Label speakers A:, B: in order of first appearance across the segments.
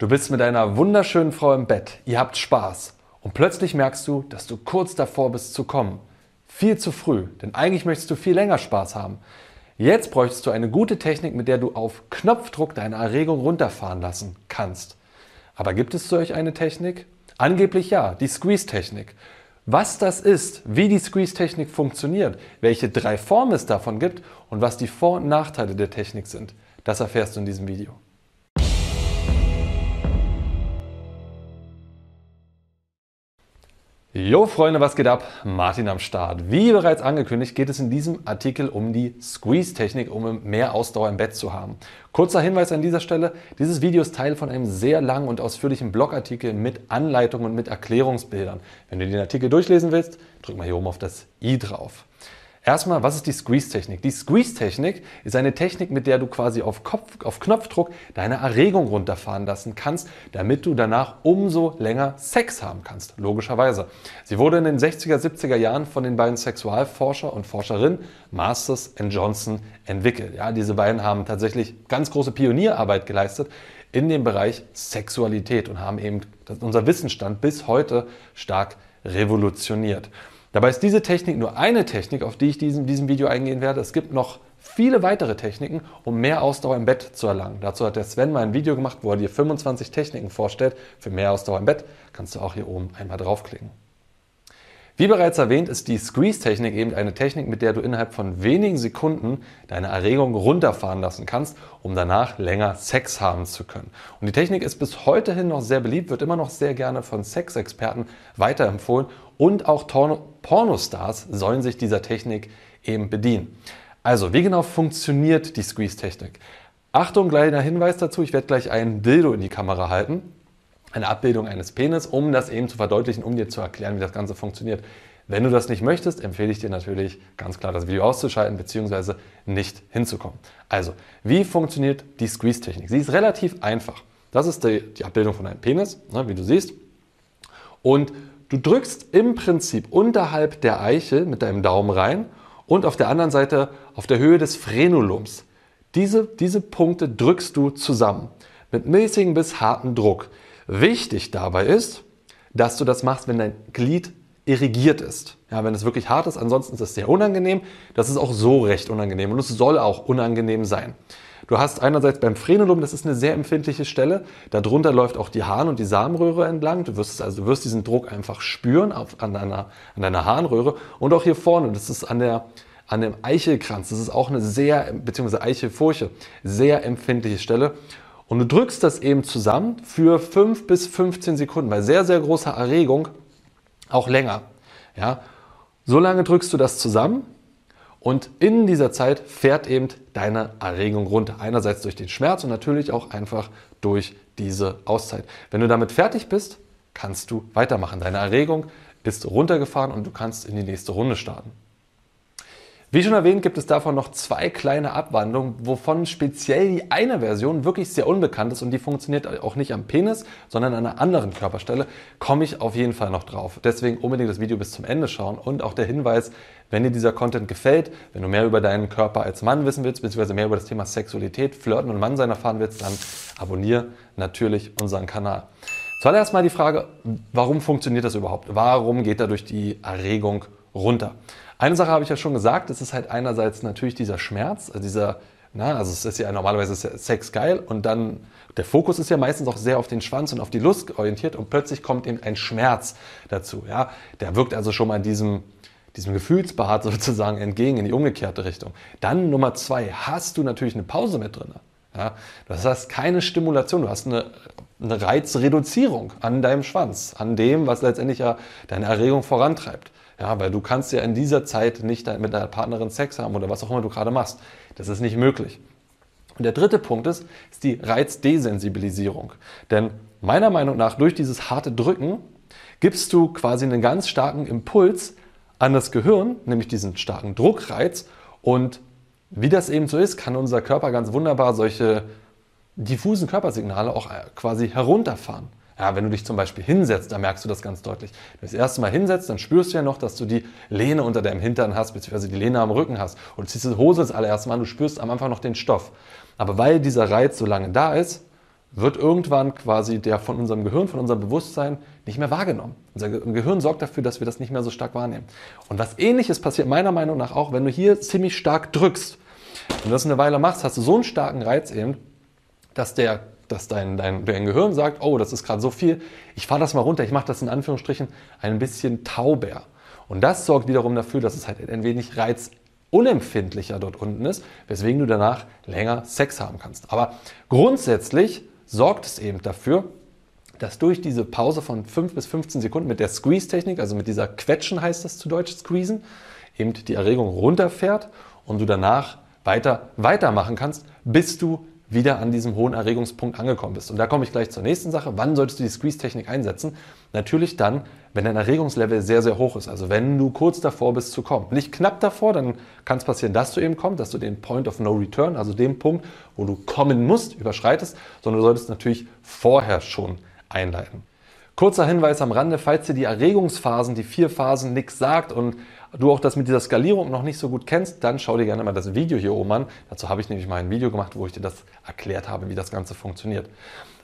A: Du bist mit einer wunderschönen Frau im Bett, ihr habt Spaß und plötzlich merkst du, dass du kurz davor bist zu kommen. Viel zu früh, denn eigentlich möchtest du viel länger Spaß haben. Jetzt bräuchtest du eine gute Technik, mit der du auf Knopfdruck deine Erregung runterfahren lassen kannst. Aber gibt es solch eine Technik? Angeblich ja, die Squeeze-Technik. Was das ist, wie die Squeeze-Technik funktioniert, welche drei Formen es davon gibt und was die Vor- und Nachteile der Technik sind, das erfährst du in diesem Video. Jo Freunde, was geht ab? Martin am Start. Wie bereits angekündigt, geht es in diesem Artikel um die Squeeze-Technik, um mehr Ausdauer im Bett zu haben. Kurzer Hinweis an dieser Stelle, dieses Video ist Teil von einem sehr langen und ausführlichen Blogartikel mit Anleitungen und mit Erklärungsbildern. Wenn du den Artikel durchlesen willst, drück mal hier oben auf das i drauf. Erstmal, was ist die Squeeze-Technik? Die Squeeze-Technik ist eine Technik, mit der du quasi auf, Kopf, auf Knopfdruck deine Erregung runterfahren lassen kannst, damit du danach umso länger Sex haben kannst, logischerweise. Sie wurde in den 60er, 70er Jahren von den beiden Sexualforscher und Forscherinnen Masters und Johnson entwickelt. Ja, diese beiden haben tatsächlich ganz große Pionierarbeit geleistet in dem Bereich Sexualität und haben eben unser Wissensstand bis heute stark revolutioniert. Dabei ist diese Technik nur eine Technik, auf die ich in diesem Video eingehen werde. Es gibt noch viele weitere Techniken, um mehr Ausdauer im Bett zu erlangen. Dazu hat der Sven mal ein Video gemacht, wo er dir 25 Techniken vorstellt für mehr Ausdauer im Bett. Kannst du auch hier oben einmal draufklicken. Wie bereits erwähnt, ist die Squeeze-Technik eben eine Technik, mit der du innerhalb von wenigen Sekunden deine Erregung runterfahren lassen kannst, um danach länger Sex haben zu können. Und die Technik ist bis heute hin noch sehr beliebt, wird immer noch sehr gerne von Sexexperten weiterempfohlen und auch Pornostars sollen sich dieser Technik eben bedienen. Also, wie genau funktioniert die Squeeze-Technik? Achtung, kleiner Hinweis dazu, ich werde gleich ein Dildo in die Kamera halten eine Abbildung eines Penis, um das eben zu verdeutlichen, um dir zu erklären, wie das Ganze funktioniert. Wenn du das nicht möchtest, empfehle ich dir natürlich ganz klar das Video auszuschalten bzw. nicht hinzukommen. Also, wie funktioniert die Squeeze-Technik? Sie ist relativ einfach. Das ist die, die Abbildung von einem Penis, ne, wie du siehst. Und du drückst im Prinzip unterhalb der Eichel mit deinem Daumen rein und auf der anderen Seite auf der Höhe des Frenulums. Diese, diese Punkte drückst du zusammen mit mäßigem bis harten Druck. Wichtig dabei ist, dass du das machst, wenn dein Glied irrigiert ist. Ja, wenn es wirklich hart ist, ansonsten ist es sehr unangenehm. Das ist auch so recht unangenehm und es soll auch unangenehm sein. Du hast einerseits beim Frenulum, das ist eine sehr empfindliche Stelle, darunter läuft auch die Harn- und die Samenröhre entlang. Du wirst, also, du wirst diesen Druck einfach spüren auf, an, deiner, an deiner Harnröhre und auch hier vorne, das ist an der, an dem Eichelkranz, das ist auch eine sehr, beziehungsweise Eichelfurche, sehr empfindliche Stelle. Und du drückst das eben zusammen für 5 bis 15 Sekunden bei sehr, sehr großer Erregung, auch länger. Ja? So lange drückst du das zusammen und in dieser Zeit fährt eben deine Erregung runter. Einerseits durch den Schmerz und natürlich auch einfach durch diese Auszeit. Wenn du damit fertig bist, kannst du weitermachen. Deine Erregung ist runtergefahren und du kannst in die nächste Runde starten. Wie schon erwähnt, gibt es davon noch zwei kleine Abwandlungen, wovon speziell die eine Version wirklich sehr unbekannt ist und die funktioniert auch nicht am Penis, sondern an einer anderen Körperstelle. Komme ich auf jeden Fall noch drauf. Deswegen unbedingt das Video bis zum Ende schauen und auch der Hinweis, wenn dir dieser Content gefällt, wenn du mehr über deinen Körper als Mann wissen willst, beziehungsweise mehr über das Thema Sexualität, Flirten und Mannsein erfahren willst, dann abonniere natürlich unseren Kanal. Zuallererst mal die Frage, warum funktioniert das überhaupt? Warum geht dadurch die Erregung runter? Eine Sache habe ich ja schon gesagt, es ist halt einerseits natürlich dieser Schmerz, also dieser, na, also es ist ja normalerweise ist Sex geil und dann der Fokus ist ja meistens auch sehr auf den Schwanz und auf die Lust orientiert und plötzlich kommt eben ein Schmerz dazu. Ja? Der wirkt also schon mal diesem, diesem Gefühlsbad sozusagen entgegen in die umgekehrte Richtung. Dann Nummer zwei, hast du natürlich eine Pause mit drin. Ja? Das heißt keine Stimulation, du hast eine, eine Reizreduzierung an deinem Schwanz, an dem, was letztendlich ja deine Erregung vorantreibt. Ja, weil du kannst ja in dieser Zeit nicht mit deiner Partnerin Sex haben oder was auch immer du gerade machst. Das ist nicht möglich. Und der dritte Punkt ist, ist die Reizdesensibilisierung. Denn meiner Meinung nach, durch dieses harte Drücken gibst du quasi einen ganz starken Impuls an das Gehirn, nämlich diesen starken Druckreiz. Und wie das eben so ist, kann unser Körper ganz wunderbar solche diffusen Körpersignale auch quasi herunterfahren. Ja, wenn du dich zum Beispiel hinsetzt, dann merkst du das ganz deutlich. Wenn du das erste Mal hinsetzt, dann spürst du ja noch, dass du die Lehne unter deinem Hintern hast, beziehungsweise die Lehne am Rücken hast. Und du ziehst die Hose das allererste Mal und du spürst am Anfang noch den Stoff. Aber weil dieser Reiz so lange da ist, wird irgendwann quasi der von unserem Gehirn, von unserem Bewusstsein nicht mehr wahrgenommen. Unser Gehirn sorgt dafür, dass wir das nicht mehr so stark wahrnehmen. Und was ähnliches passiert meiner Meinung nach auch, wenn du hier ziemlich stark drückst und du das eine Weile machst, hast du so einen starken Reiz eben, dass der dass dein, dein, dein Gehirn sagt, oh, das ist gerade so viel, ich fahre das mal runter, ich mache das in Anführungsstrichen ein bisschen tauber. Und das sorgt wiederum dafür, dass es halt ein wenig reizunempfindlicher dort unten ist, weswegen du danach länger Sex haben kannst. Aber grundsätzlich sorgt es eben dafür, dass durch diese Pause von 5 bis 15 Sekunden mit der Squeeze-Technik, also mit dieser Quetschen heißt das zu Deutsch, Squeezen, eben die Erregung runterfährt und du danach weiter weitermachen kannst, bis du wieder an diesem hohen Erregungspunkt angekommen bist. Und da komme ich gleich zur nächsten Sache. Wann solltest du die Squeeze-Technik einsetzen? Natürlich dann, wenn dein Erregungslevel sehr, sehr hoch ist. Also wenn du kurz davor bist zu kommen. Nicht knapp davor, dann kann es passieren, dass du eben kommst, dass du den Point of No Return, also den Punkt, wo du kommen musst, überschreitest, sondern du solltest natürlich vorher schon einleiten. Kurzer Hinweis am Rande, falls dir die Erregungsphasen, die vier Phasen nichts sagt und du auch das mit dieser Skalierung noch nicht so gut kennst, dann schau dir gerne mal das Video hier oben an. Dazu habe ich nämlich mal ein Video gemacht, wo ich dir das erklärt habe, wie das Ganze funktioniert.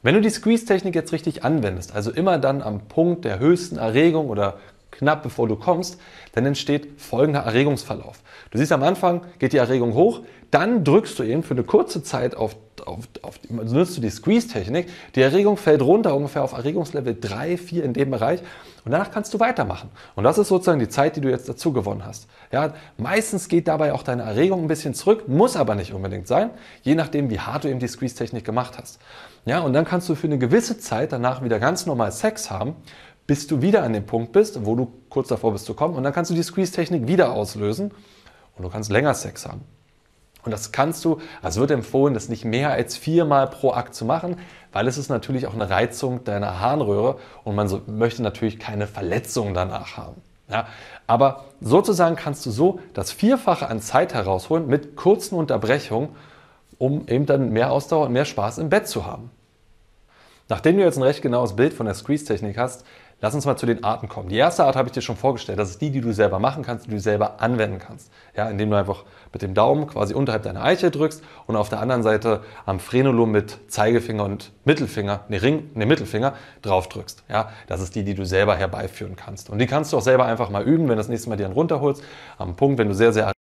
A: Wenn du die Squeeze-Technik jetzt richtig anwendest, also immer dann am Punkt der höchsten Erregung oder knapp bevor du kommst, dann entsteht folgender Erregungsverlauf. Du siehst am Anfang geht die Erregung hoch, dann drückst du eben für eine kurze Zeit auf, auf, auf also nutzt du die Squeeze-Technik, die Erregung fällt runter ungefähr auf Erregungslevel 3, 4 in dem Bereich und danach kannst du weitermachen. Und das ist sozusagen die Zeit, die du jetzt dazu gewonnen hast. Ja, meistens geht dabei auch deine Erregung ein bisschen zurück, muss aber nicht unbedingt sein, je nachdem, wie hart du eben die Squeeze-Technik gemacht hast. Ja, und dann kannst du für eine gewisse Zeit danach wieder ganz normal Sex haben, bis du wieder an dem Punkt bist, wo du kurz davor bist zu kommen. Und dann kannst du die Squeeze-Technik wieder auslösen und du kannst länger Sex haben. Und das kannst du, also wird empfohlen, das nicht mehr als viermal pro Akt zu machen, weil es ist natürlich auch eine Reizung deiner Harnröhre und man so, möchte natürlich keine Verletzungen danach haben. Ja, aber sozusagen kannst du so das Vierfache an Zeit herausholen mit kurzen Unterbrechungen, um eben dann mehr Ausdauer und mehr Spaß im Bett zu haben. Nachdem du jetzt ein recht genaues Bild von der Squeeze-Technik hast, Lass uns mal zu den Arten kommen. Die erste Art habe ich dir schon vorgestellt. Das ist die, die du selber machen kannst, die du selber anwenden kannst. Ja, indem du einfach mit dem Daumen quasi unterhalb deiner Eiche drückst und auf der anderen Seite am Frenulum mit Zeigefinger und Mittelfinger, ne Ring, ne Mittelfinger drauf drückst. Ja, das ist die, die du selber herbeiführen kannst. Und die kannst du auch selber einfach mal üben, wenn du das nächste Mal dir einen runterholst. Am Punkt, wenn du sehr, sehr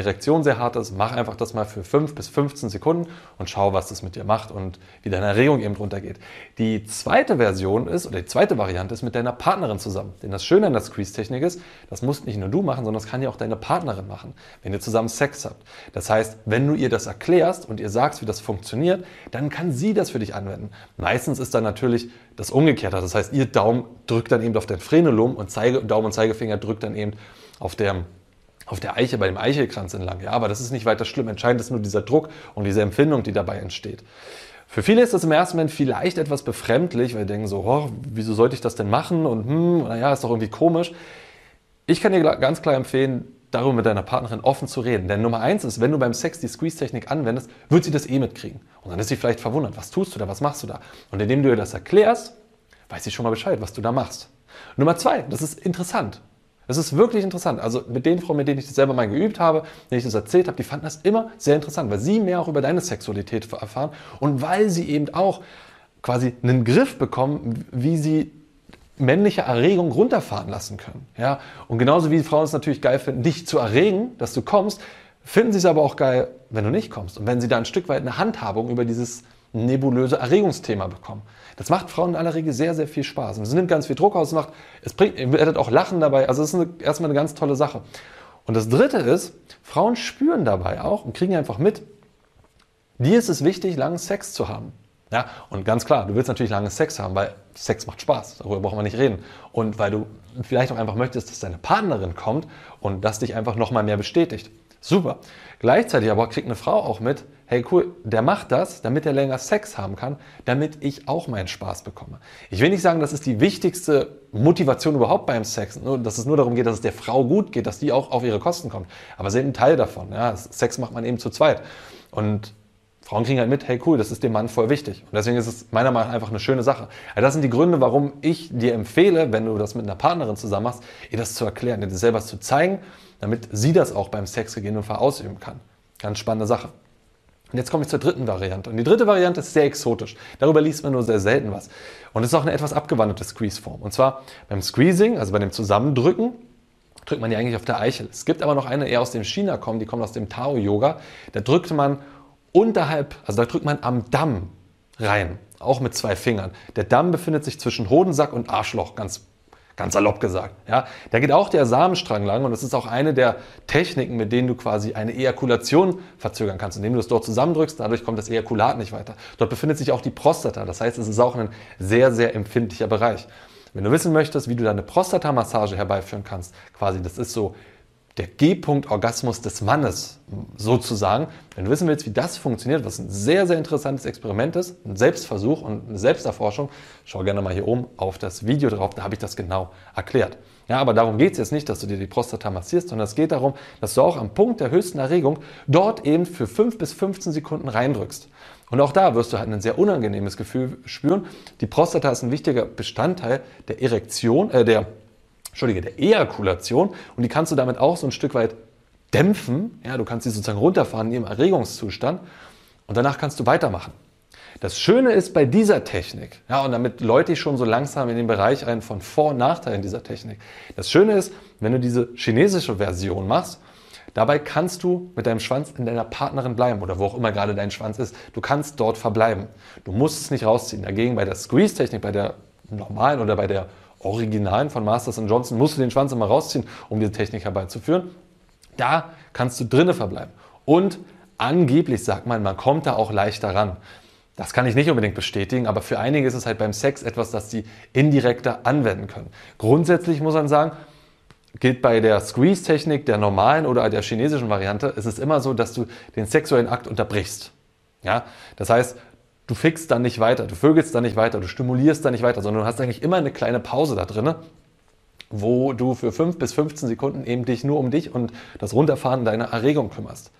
A: Erektion sehr hart ist, mach einfach das mal für 5 bis 15 Sekunden und schau, was das mit dir macht und wie deine Erregung eben runtergeht. Die zweite Version ist, oder die zweite Variante ist mit deiner Partnerin zusammen. Denn das Schöne an der Squeeze-Technik ist, das musst nicht nur du machen, sondern das kann ja auch deine Partnerin machen, wenn ihr zusammen Sex habt. Das heißt, wenn du ihr das erklärst und ihr sagst, wie das funktioniert, dann kann sie das für dich anwenden. Meistens ist dann natürlich das Umgekehrte. Das heißt, ihr Daumen drückt dann eben auf dein Frenulum und Zeige, Daumen und Zeigefinger drückt dann eben auf der auf der Eiche, bei dem Eichelkranz entlang. Ja, aber das ist nicht weiter schlimm. Entscheidend ist nur dieser Druck und diese Empfindung, die dabei entsteht. Für viele ist das im ersten Moment vielleicht etwas befremdlich, weil sie denken so, oh, wieso sollte ich das denn machen? Und hm, naja, ist doch irgendwie komisch. Ich kann dir ganz klar empfehlen, darüber mit deiner Partnerin offen zu reden. Denn Nummer eins ist, wenn du beim Sex die Squeeze-Technik anwendest, wird sie das eh mitkriegen. Und dann ist sie vielleicht verwundert, was tust du da, was machst du da? Und indem du ihr das erklärst, weiß sie schon mal Bescheid, was du da machst. Nummer zwei, das ist interessant. Es ist wirklich interessant. Also mit den Frauen, mit denen ich das selber mal geübt habe, denen ich das erzählt habe, die fanden das immer sehr interessant, weil sie mehr auch über deine Sexualität erfahren und weil sie eben auch quasi einen Griff bekommen, wie sie männliche Erregung runterfahren lassen können. Ja? Und genauso wie Frauen es natürlich geil finden, dich zu erregen, dass du kommst, finden sie es aber auch geil, wenn du nicht kommst. Und wenn sie da ein Stück weit eine Handhabung über dieses nebulöse Erregungsthema bekommen. Das macht Frauen in aller Regel sehr, sehr viel Spaß. Und es nimmt ganz viel Druck aus, es, macht, es bringt, ihr werdet auch Lachen dabei. Also es ist eine, erstmal eine ganz tolle Sache. Und das Dritte ist, Frauen spüren dabei auch und kriegen einfach mit, dir ist es wichtig, langen Sex zu haben. Ja, und ganz klar, du willst natürlich lange Sex haben, weil Sex macht Spaß, darüber brauchen wir nicht reden. Und weil du vielleicht auch einfach möchtest, dass deine Partnerin kommt und das dich einfach nochmal mehr bestätigt. Super. Gleichzeitig aber kriegt eine Frau auch mit, hey cool, der macht das, damit er länger Sex haben kann, damit ich auch meinen Spaß bekomme. Ich will nicht sagen, das ist die wichtigste Motivation überhaupt beim Sex, nur, dass es nur darum geht, dass es der Frau gut geht, dass die auch auf ihre Kosten kommt. Aber sie sind ein Teil davon. Ja. Sex macht man eben zu zweit. Und Frauen kriegen halt mit, hey cool, das ist dem Mann voll wichtig. Und deswegen ist es meiner Meinung nach einfach eine schöne Sache. Also das sind die Gründe, warum ich dir empfehle, wenn du das mit einer Partnerin zusammen machst, ihr das zu erklären, ihr das selber zu zeigen damit sie das auch beim Sex gegebenenfalls ausüben kann. Ganz spannende Sache. Und jetzt komme ich zur dritten Variante. Und die dritte Variante ist sehr exotisch. Darüber liest man nur sehr selten was. Und es ist auch eine etwas abgewandelte Squeeze-Form. Und zwar beim Squeezing, also bei dem Zusammendrücken, drückt man ja eigentlich auf der Eichel. Es gibt aber noch eine eher aus dem China kommen, die kommt aus dem Tao-Yoga. Da drückt man unterhalb, also da drückt man am Damm rein, auch mit zwei Fingern. Der Damm befindet sich zwischen Hodensack und Arschloch, ganz Ganz salopp gesagt. Ja, da geht auch der Samenstrang lang und das ist auch eine der Techniken, mit denen du quasi eine Ejakulation verzögern kannst, indem du es dort zusammendrückst. Dadurch kommt das Ejakulat nicht weiter. Dort befindet sich auch die Prostata. Das heißt, es ist auch ein sehr, sehr empfindlicher Bereich. Wenn du wissen möchtest, wie du deine Prostata-Massage herbeiführen kannst, quasi, das ist so der G-Punkt-Orgasmus des Mannes sozusagen. Wenn du wissen willst, wie das funktioniert, was ein sehr, sehr interessantes Experiment ist, ein Selbstversuch und eine Selbsterforschung, schau gerne mal hier oben auf das Video drauf, da habe ich das genau erklärt. Ja, aber darum geht es jetzt nicht, dass du dir die Prostata massierst, sondern es geht darum, dass du auch am Punkt der höchsten Erregung dort eben für 5 bis 15 Sekunden reindrückst. Und auch da wirst du halt ein sehr unangenehmes Gefühl spüren. Die Prostata ist ein wichtiger Bestandteil der Erektion, äh, der Entschuldige, der Ejakulation und die kannst du damit auch so ein Stück weit dämpfen. Ja, du kannst sie sozusagen runterfahren in ihrem Erregungszustand und danach kannst du weitermachen. Das Schöne ist bei dieser Technik, ja, und damit läute ich schon so langsam in den Bereich ein von Vor- und Nachteilen dieser Technik. Das Schöne ist, wenn du diese chinesische Version machst, dabei kannst du mit deinem Schwanz in deiner Partnerin bleiben oder wo auch immer gerade dein Schwanz ist. Du kannst dort verbleiben. Du musst es nicht rausziehen. Dagegen bei der Squeeze-Technik, bei der normalen oder bei der Originalen von Masters Johnson musst du den Schwanz immer rausziehen, um diese Technik herbeizuführen. Da kannst du drinnen verbleiben. Und angeblich sagt man, man kommt da auch leichter ran. Das kann ich nicht unbedingt bestätigen, aber für einige ist es halt beim Sex etwas, das sie indirekter anwenden können. Grundsätzlich muss man sagen, gilt bei der Squeeze-Technik, der normalen oder der chinesischen Variante, ist es immer so, dass du den sexuellen Akt unterbrichst. Ja? Das heißt, du fixst dann nicht weiter, du vögelst dann nicht weiter, du stimulierst dann nicht weiter, sondern du hast eigentlich immer eine kleine Pause da drin, wo du für 5 bis 15 Sekunden eben dich nur um dich und das Runterfahren deiner Erregung kümmerst.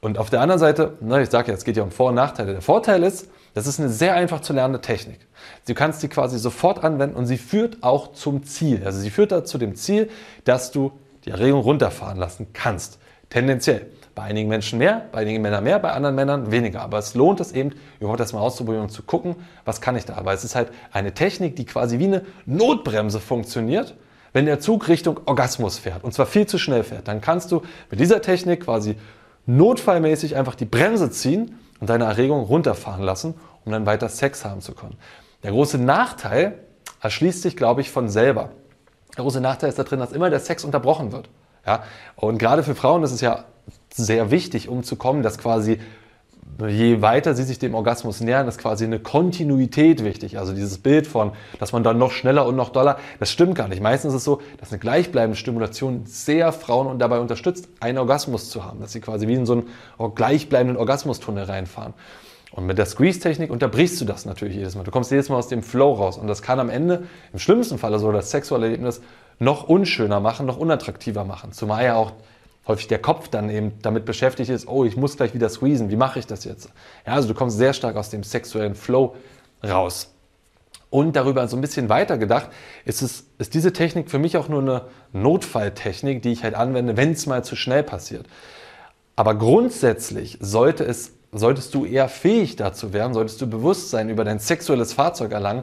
A: Und auf der anderen Seite, na, ich sage ja, es geht ja um Vor- und Nachteile. Der Vorteil ist, das ist eine sehr einfach zu lernende Technik. Du kannst sie quasi sofort anwenden und sie führt auch zum Ziel. Also sie führt da zu dem Ziel, dass du die Erregung runterfahren lassen kannst. Tendenziell. Bei einigen Menschen mehr, bei einigen Männern mehr, bei anderen Männern weniger. Aber es lohnt es eben, überhaupt das mal auszuprobieren und zu gucken, was kann ich da. Weil es ist halt eine Technik, die quasi wie eine Notbremse funktioniert, wenn der Zug Richtung Orgasmus fährt und zwar viel zu schnell fährt. Dann kannst du mit dieser Technik quasi notfallmäßig einfach die Bremse ziehen und deine Erregung runterfahren lassen, um dann weiter Sex haben zu können. Der große Nachteil erschließt sich, glaube ich, von selber. Der große Nachteil ist da drin, dass immer der Sex unterbrochen wird. Ja? Und gerade für Frauen ist es ja sehr wichtig, um zu kommen, dass quasi je weiter sie sich dem Orgasmus nähern, ist quasi eine Kontinuität wichtig. Also dieses Bild von, dass man dann noch schneller und noch doller, das stimmt gar nicht. Meistens ist es so, dass eine gleichbleibende Stimulation sehr Frauen dabei unterstützt, einen Orgasmus zu haben, dass sie quasi wie in so einen gleichbleibenden Orgasmustunnel reinfahren. Und mit der Squeeze-Technik unterbrichst du das natürlich jedes Mal. Du kommst jedes Mal aus dem Flow raus. Und das kann am Ende, im schlimmsten Falle so das sexuelle Erlebnis, noch unschöner machen, noch unattraktiver machen. Zumal ja auch häufig der Kopf dann eben damit beschäftigt ist, oh, ich muss gleich wieder squeezen, wie mache ich das jetzt? Ja, also du kommst sehr stark aus dem sexuellen Flow raus. Und darüber so ein bisschen weiter gedacht, ist, es, ist diese Technik für mich auch nur eine Notfalltechnik, die ich halt anwende, wenn es mal zu schnell passiert. Aber grundsätzlich sollte es, solltest du eher fähig dazu werden, solltest du Bewusstsein über dein sexuelles Fahrzeug erlangen,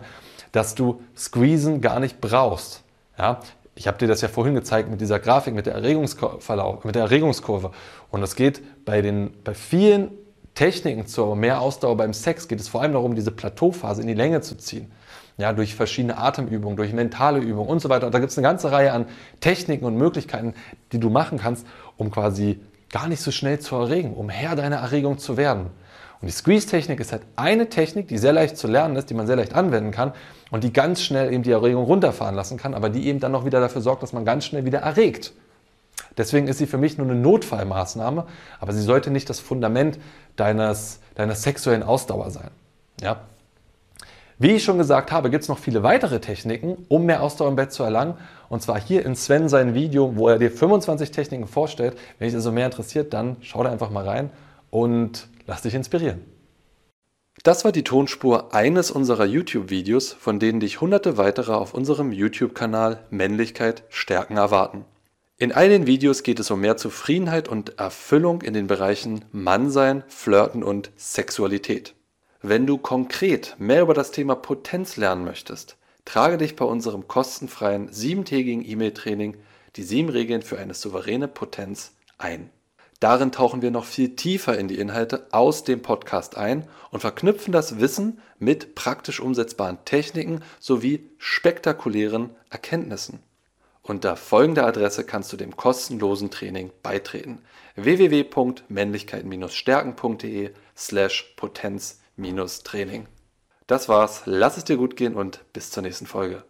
A: dass du Squeezen gar nicht brauchst. Ja, ich habe dir das ja vorhin gezeigt mit dieser Grafik, mit der, Erregungsverlauf, mit der Erregungskurve. Und es geht bei, den, bei vielen Techniken zur Mehrausdauer beim Sex, geht es vor allem darum, diese Plateauphase in die Länge zu ziehen. Ja, durch verschiedene Atemübungen, durch mentale Übungen und so weiter. Und da gibt es eine ganze Reihe an Techniken und Möglichkeiten, die du machen kannst, um quasi gar nicht so schnell zu erregen, um Herr deiner Erregung zu werden. Und die Squeeze-Technik ist halt eine Technik, die sehr leicht zu lernen ist, die man sehr leicht anwenden kann und die ganz schnell eben die Erregung runterfahren lassen kann, aber die eben dann noch wieder dafür sorgt, dass man ganz schnell wieder erregt. Deswegen ist sie für mich nur eine Notfallmaßnahme, aber sie sollte nicht das Fundament deines, deiner sexuellen Ausdauer sein. Ja? Wie ich schon gesagt habe, gibt es noch viele weitere Techniken, um mehr Ausdauer im Bett zu erlangen. Und zwar hier in Sven sein Video, wo er dir 25 Techniken vorstellt. Wenn dich also mehr interessiert, dann schau da einfach mal rein und Lass dich inspirieren. Das war die Tonspur eines unserer YouTube-Videos, von denen dich hunderte weitere auf unserem YouTube-Kanal Männlichkeit stärken erwarten. In all den Videos geht es um mehr Zufriedenheit und Erfüllung in den Bereichen Mannsein, Flirten und Sexualität. Wenn du konkret mehr über das Thema Potenz lernen möchtest, trage dich bei unserem kostenfreien siebentägigen E-Mail-Training die sieben Regeln für eine souveräne Potenz ein. Darin tauchen wir noch viel tiefer in die Inhalte aus dem Podcast ein und verknüpfen das Wissen mit praktisch umsetzbaren Techniken sowie spektakulären Erkenntnissen. Unter folgender Adresse kannst du dem kostenlosen Training beitreten: www.männlichkeit-stärken.de/potenz-training. Das war's, lass es dir gut gehen und bis zur nächsten Folge.